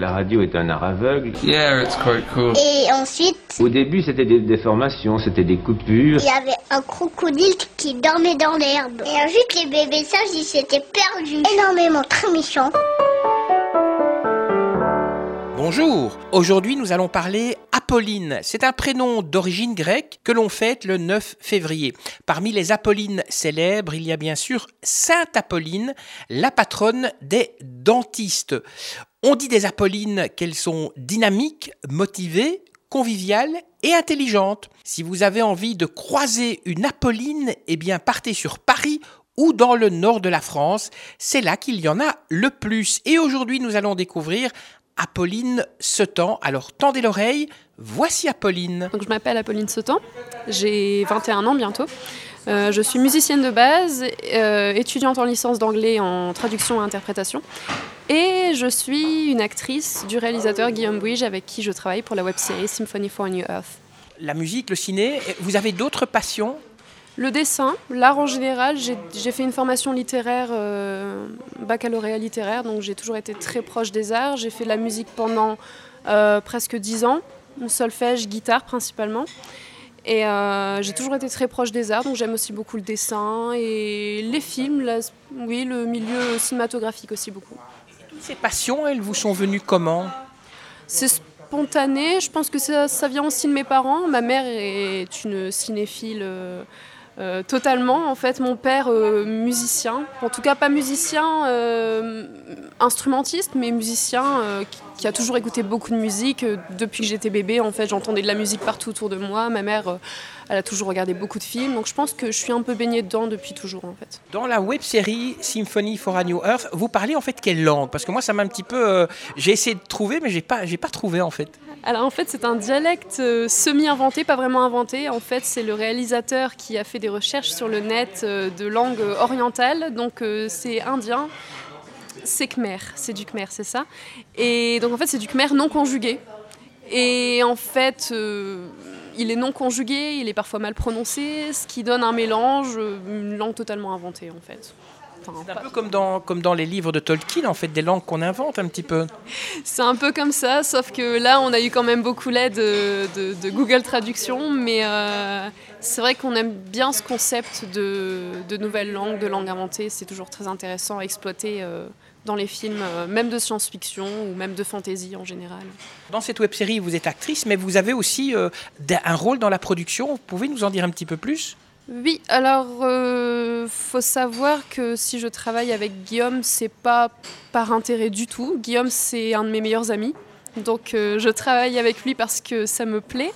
La radio est un art aveugle. Yeah, it's quite cool. Et ensuite, Au début, c'était des déformations, c'était des coupures. il y avait un crocodile qui dormait dans l'herbe. Et ensuite, les bébés sages, ils s'étaient perdus. Énormément, très méchants. Bonjour, aujourd'hui nous allons parler Apolline. C'est un prénom d'origine grecque que l'on fête le 9 février. Parmi les Apollines célèbres, il y a bien sûr Sainte Apolline, la patronne des dentistes. On dit des Apollines qu'elles sont dynamiques, motivées, conviviales et intelligentes. Si vous avez envie de croiser une Apolline, eh bien partez sur Paris ou dans le nord de la France. C'est là qu'il y en a le plus. Et aujourd'hui, nous allons découvrir Apolline Setan. Alors tendez l'oreille, voici Apolline. Donc, je m'appelle Apolline Sautan, j'ai 21 ans bientôt. Euh, je suis musicienne de base, euh, étudiante en licence d'anglais en traduction et interprétation. Et je suis une actrice du réalisateur Guillaume Bouige avec qui je travaille pour la web-série Symphony for a New Earth. La musique, le ciné, vous avez d'autres passions? Le dessin, l'art en général, j'ai fait une formation littéraire, euh, baccalauréat littéraire, donc j'ai toujours été très proche des arts. J'ai fait de la musique pendant euh, presque 10 ans, solfège, guitare principalement. Et euh, j'ai toujours été très proche des arts, donc j'aime aussi beaucoup le dessin et les films, oui, le milieu cinématographique aussi beaucoup. Toutes ces passions, elles vous sont venues comment? C'est spontané, je pense que ça, ça vient aussi de mes parents. Ma mère est une cinéphile euh, euh, totalement. En fait, mon père, euh, musicien, en tout cas pas musicien euh, instrumentiste, mais musicien qui, a toujours écouté beaucoup de musique. Depuis que j'étais bébé, en fait, j'entendais de la musique partout autour de moi. Ma mère, elle a toujours regardé beaucoup de films, donc je pense que je suis un peu baignée dedans depuis toujours, en fait. Dans la web série Symphony for a New Earth, vous parlez en fait quelle langue? Parce que moi, ça m'a un petit peu. j'ai essayé de trouver, mais j'ai pas, j'ai pas trouvé en fait. Alors en fait c'est un dialecte euh, semi-inventé, pas vraiment inventé. En fait c'est le réalisateur qui a fait des recherches sur le net euh, de langue orientale, donc euh, c'est indien, c'est khmer, c'est du khmer, c'est ça. Et donc en fait c'est du khmer non conjugué. Et en fait il est non conjugué, il est parfois mal prononcé, ce qui donne un mélange, une langue totalement inventée en fait. C'est un peu comme dans, comme dans les livres de Tolkien, en fait, des langues qu'on invente un petit peu. C'est un peu comme ça, sauf que là, on a eu quand même beaucoup l'aide de, de- de Google Traduction, mais euh, c'est vrai qu'on aime bien ce concept de, de nouvelles langues, de langues inventées. C'est toujours très intéressant à exploiter euh, dans les films, euh, même de science-fiction ou même de fantasy en général. Dans cette web série, vous êtes actrice, mais vous avez aussi un rôle dans la production. Vous pouvez nous en dire un petit peu plus? Oui, alors euh, faut savoir que si je travaille avec Guillaume, c'est pas par intérêt du tout. Guillaume, c'est un de mes meilleurs amis. Donc euh, je travaille avec lui parce que ça me plaît.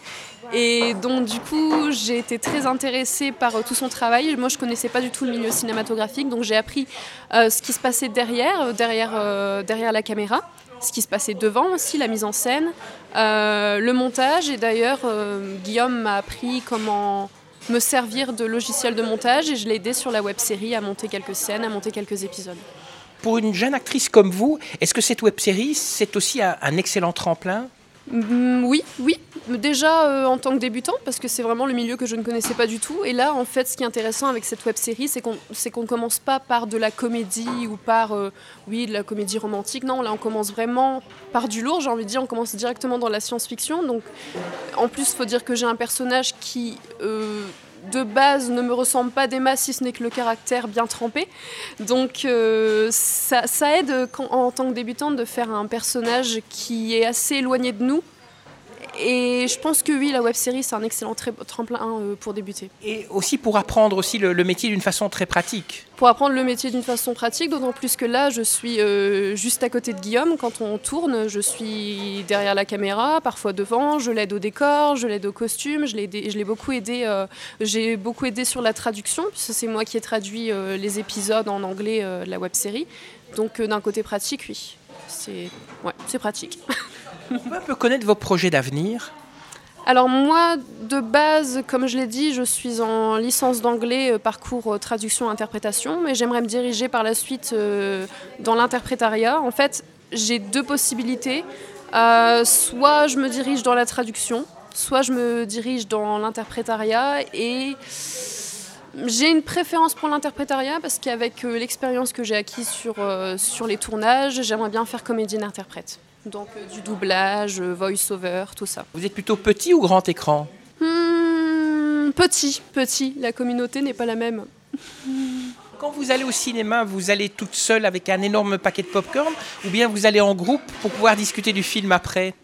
Et donc du coup, j'ai été très intéressée par euh, tout son travail. Moi, je connaissais pas du tout le milieu cinématographique, donc j'ai appris euh, ce qui se passait derrière, derrière, la caméra, ce qui se passait devant aussi, la mise en scène, le montage. Et d'ailleurs, Guillaume m'a appris comment me servir de logiciel de montage et je l'ai aidé sur la web série à monter quelques scènes, à monter quelques épisodes. Pour une jeune actrice comme vous, est-ce que cette web série, c'est aussi un, un excellent tremplin? Mm, oui, oui. Déjà euh, en tant que débutante, parce que c'est vraiment le milieu que je ne connaissais pas du tout. Et là, en fait, ce qui est intéressant avec cette web série, c'est qu'on c'est qu'on ne commence pas par de la comédie ou par, euh, oui, de la comédie romantique. Non, là, on commence vraiment par du lourd, j'ai envie de dire. On commence directement dans la science-fiction. Donc, en plus, il faut dire que j'ai un personnage qui. euh, de base ne me ressemble pas masses si ce n'est que le caractère bien trempé. Donc euh, ça, aide en tant que débutante de faire un personnage qui est assez éloigné de nous. Et je pense que oui, la web série c'est un excellent tremplin euh, pour débuter. Et aussi pour apprendre aussi le, le métier d'une façon très pratique. Pour apprendre le métier d'une façon pratique, d'autant plus que là je suis euh, juste à côté de Guillaume quand on tourne, je suis derrière la caméra, parfois devant, je l'aide au décor, je l'aide au costume, je l'ai beaucoup aidé, euh, j'ai beaucoup aidé sur la traduction, puisque c'est moi qui ai traduit euh, les épisodes en anglais de la web série. Donc d'un côté pratique, oui, c'est ouais, c'est pratique. On peut un peu connaître vos projets d'avenir? Alors moi, de base, comme je l'ai dit, je suis en licence d'anglais, euh, parcours euh, traduction-interprétation, mais j'aimerais me diriger par la suite euh, dans l'interprétariat. En fait, j'ai deux possibilités. Soit je me dirige dans la traduction, soit je me dirige dans l'interprétariat et J'ai une préférence pour l'interprétariat parce qu'avec l'expérience que j'ai acquise sur, sur les tournages, j'aimerais bien faire comédienne-interprète. Donc du doublage, voice-over, tout ça. Vous êtes plutôt petit ou grand écran hmm, Petit, petit. La communauté n'est pas la même. Quand vous allez au cinéma, vous allez toute seule avec un énorme paquet de popcorn ou bien vous allez en groupe pour pouvoir discuter du film après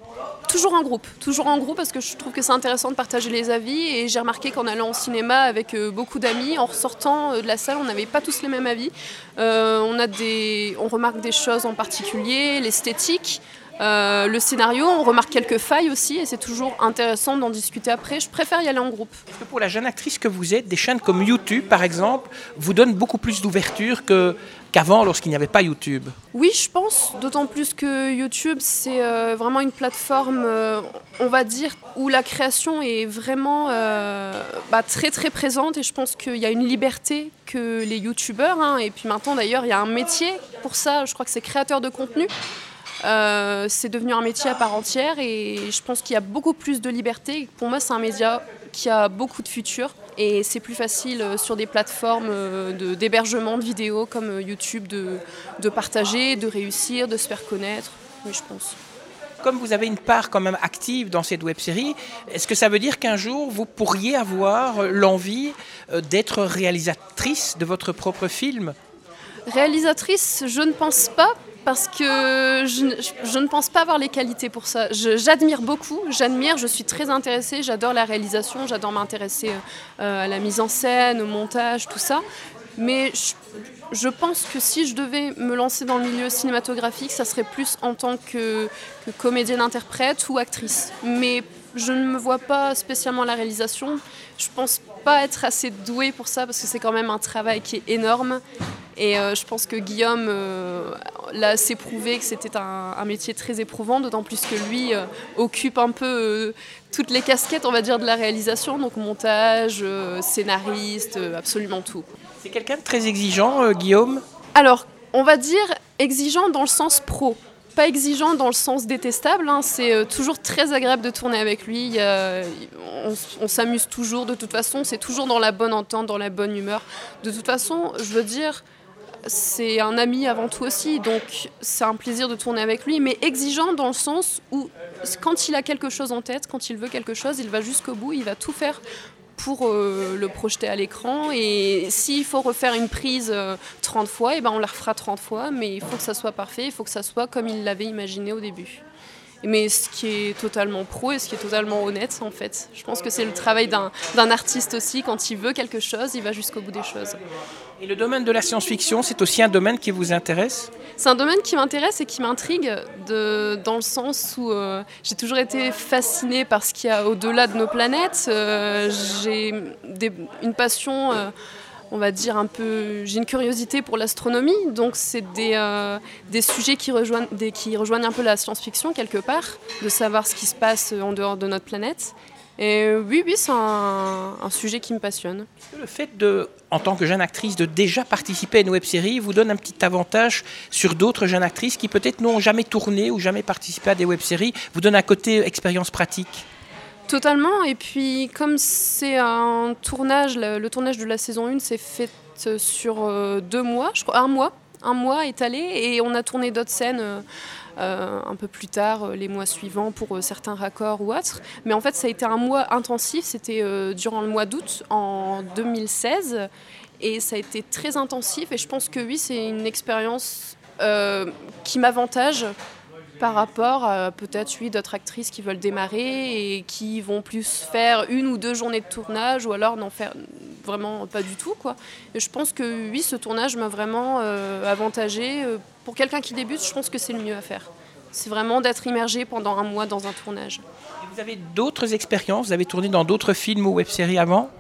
Toujours en groupe, toujours en groupe parce que je trouve que c'est intéressant de partager les avis et j'ai remarqué qu'en allant au cinéma avec euh, beaucoup d'amis, en ressortant euh, de la salle, on n'avait pas tous les mêmes avis. Euh, on, a des, on remarque des choses en particulier, l'esthétique, euh, le scénario, on remarque quelques failles aussi et c'est toujours intéressant d'en discuter après. Je préfère y aller en groupe. Parce que pour la jeune actrice que vous êtes, des chaînes comme YouTube par exemple vous donnent beaucoup plus d'ouverture que, qu'avant lorsqu'il n'y avait pas YouTube? Oui, je pense, d'autant plus que YouTube c'est euh, vraiment une plateforme, euh, on va dire, où la création est vraiment bah, très très présente et je pense qu'il y a une liberté que les YouTubeurs, hein, et puis maintenant d'ailleurs il y a un métier pour ça, je crois que c'est créateur de contenu. Euh, c'est devenu un métier à part entière et je pense qu'il y a beaucoup plus de liberté. Pour moi, c'est un média qui a beaucoup de futur et c'est plus facile euh, sur des plateformes euh, d'hébergement de, vidéos comme YouTube de, de, partager, de réussir, de se faire connaître. Oui, je pense. Comme vous avez une part quand même active dans cette web-série, est-ce que ça veut dire qu'un jour vous pourriez avoir l'envie d'être réalisatrice de votre propre film? Réalisatrice, je ne pense pas parce que je, ne pense pas avoir les qualités pour ça. J'admire beaucoup, j'admire, je suis très intéressée, j'adore la réalisation, j'adore m'intéresser euh, à la mise en scène, au montage, tout ça. Mais je, pense que si je devais me lancer dans le milieu cinématographique, ça serait plus en tant que, comédienne-interprète ou actrice. Mais je ne me vois pas spécialement la réalisation. Je pense pas être assez douée pour ça parce que c'est quand même un travail qui est énorme et euh, je pense que Guillaume euh, l'a assez prouvé que c'était un, métier très éprouvant, d'autant plus que lui euh, occupe un peu toutes les casquettes, on va dire, de la réalisation, donc montage, scénariste, absolument tout. C'est quelqu'un de très exigeant, Guillaume? Alors, on va dire exigeant dans le sens pro pas exigeant dans le sens détestable. Hein. C'est toujours très agréable de tourner avec lui. on, on s'amuse toujours. De toute façon, c'est toujours dans la bonne entente, dans la bonne humeur. De toute façon, je veux dire, c'est un ami avant tout aussi, donc c'est un plaisir de tourner avec lui, mais exigeant dans le sens où quand il a quelque chose en tête, quand il veut quelque chose, il va jusqu'au bout, il va tout faire pour euh, le projeter à l'écran. Et s'il faut refaire une prise 30 euh, fois, et eh ben on la refera 30 fois, mais il faut que ça soit parfait, il faut que ça soit comme il l'avait imaginé au début. Mais ce qui est totalement pro et ce qui est totalement honnête, en fait. Je pense que c'est le travail d'un artiste aussi. Quand il veut quelque chose, il va jusqu'au bout des choses. Et le domaine de la science-fiction, c'est aussi un domaine qui vous intéresse? C'est un domaine qui m'intéresse et qui m'intrigue dans le sens où euh, j'ai toujours été fascinée par ce qu'il y a au-delà de nos planètes. Euh, j'ai une passion, euh, on va dire un peu, j'ai une curiosité pour l'astronomie, donc c'est des, sujets qui rejoignent, qui rejoignent un peu la science-fiction quelque part, de savoir ce qui se passe en dehors de notre planète. Et oui, oui, c'est un, un, sujet qui me passionne. Le fait de, en tant que jeune actrice, de déjà participer à une web-série vous donne un petit avantage sur d'autres jeunes actrices qui peut-être n'ont jamais tourné ou jamais participé à des web-séries, vous donne un côté expérience pratique? Totalement. Et puis, comme c'est un tournage, le, le, tournage de la saison 1 s'est fait sur euh, deux mois, je crois, un mois, un mois étalé, et on a tourné d'autres scènes. Euh, un peu plus tard, euh, les mois suivants, pour euh, certains raccords ou autres. Mais en fait, ça a été un mois intensif. C'était durant le mois d'août en 2016. Et ça a été très intensif. Et je pense que oui, c'est une expérience qui m'avantage par rapport à peut-être oui, d'autres actrices qui veulent démarrer et qui vont plus faire une ou deux journées de tournage ou alors n'en faire vraiment pas du tout. Quoi. Et je pense que oui, ce tournage m'a vraiment avantagé pour quelqu'un qui débute, je pense que c'est le mieux à faire. C'est vraiment d'être immergé pendant un mois dans un tournage. vous avez d'autres expériences? Vous avez tourné dans d'autres films ou web-séries avant?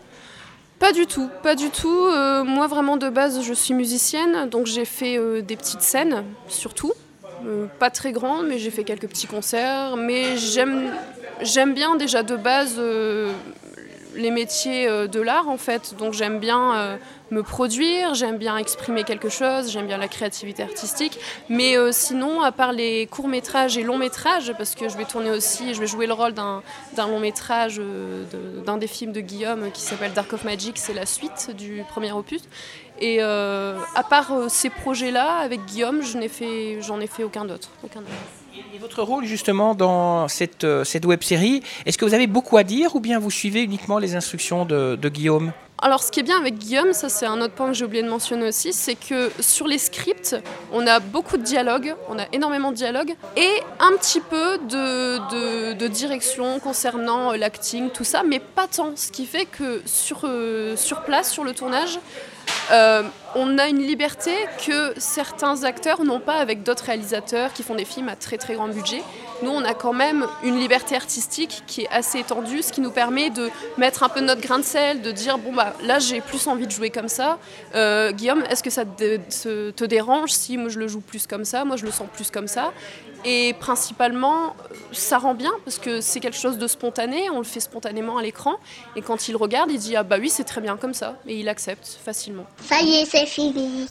Pas du tout, pas du tout. Euh, moi, vraiment, de base, je suis musicienne, donc j'ai fait euh, des petites scènes, surtout. Euh, pas très grandes, mais j'ai fait quelques petits concerts. Mais j'aime bien déjà de base les métiers de l'art, en fait. Donc j'aime bien me produire, j'aime bien exprimer quelque chose, j'aime bien la créativité artistique. Mais euh, sinon, à part les courts métrages et longs métrages, parce que je vais tourner aussi, je vais jouer le rôle d'un long métrage euh, d'un des films de Guillaume qui s'appelle Dark of Magic, c'est la suite du premier opus. Et à part ces projets-là, avec Guillaume, je n'ai fait, j'en ai fait aucun autre. Aucun autre. Et votre rôle justement dans cette, euh, cette web série, est-ce que vous avez beaucoup à dire ou bien vous suivez uniquement les instructions de, Guillaume? Alors ce qui est bien avec Guillaume, ça c'est un autre point que j'ai oublié de mentionner aussi, c'est que sur les scripts, on a beaucoup de dialogues, on a énormément de dialogues, et un petit peu de, de, direction concernant euh, l'acting, tout ça, mais pas tant. Ce qui fait que sur, euh, sur place, sur le tournage, euh, on a une liberté que certains acteurs n'ont pas avec d'autres réalisateurs qui font des films à très très grand budget. Nous, on a quand même une liberté artistique qui est assez étendue, ce qui nous permet de mettre un peu notre grain de sel, de dire bon bah là j'ai plus envie de jouer comme ça. Euh, Guillaume, est-ce que ça te, dérange si moi je le joue plus comme ça, moi je le sens plus comme ça? Et principalement, ça rend bien parce que c'est quelque chose de spontané, on le fait spontanément à l'écran. Et quand il regarde, il dit ah bah oui c'est très bien comme ça, et il accepte facilement. Ça y est, c'est fini.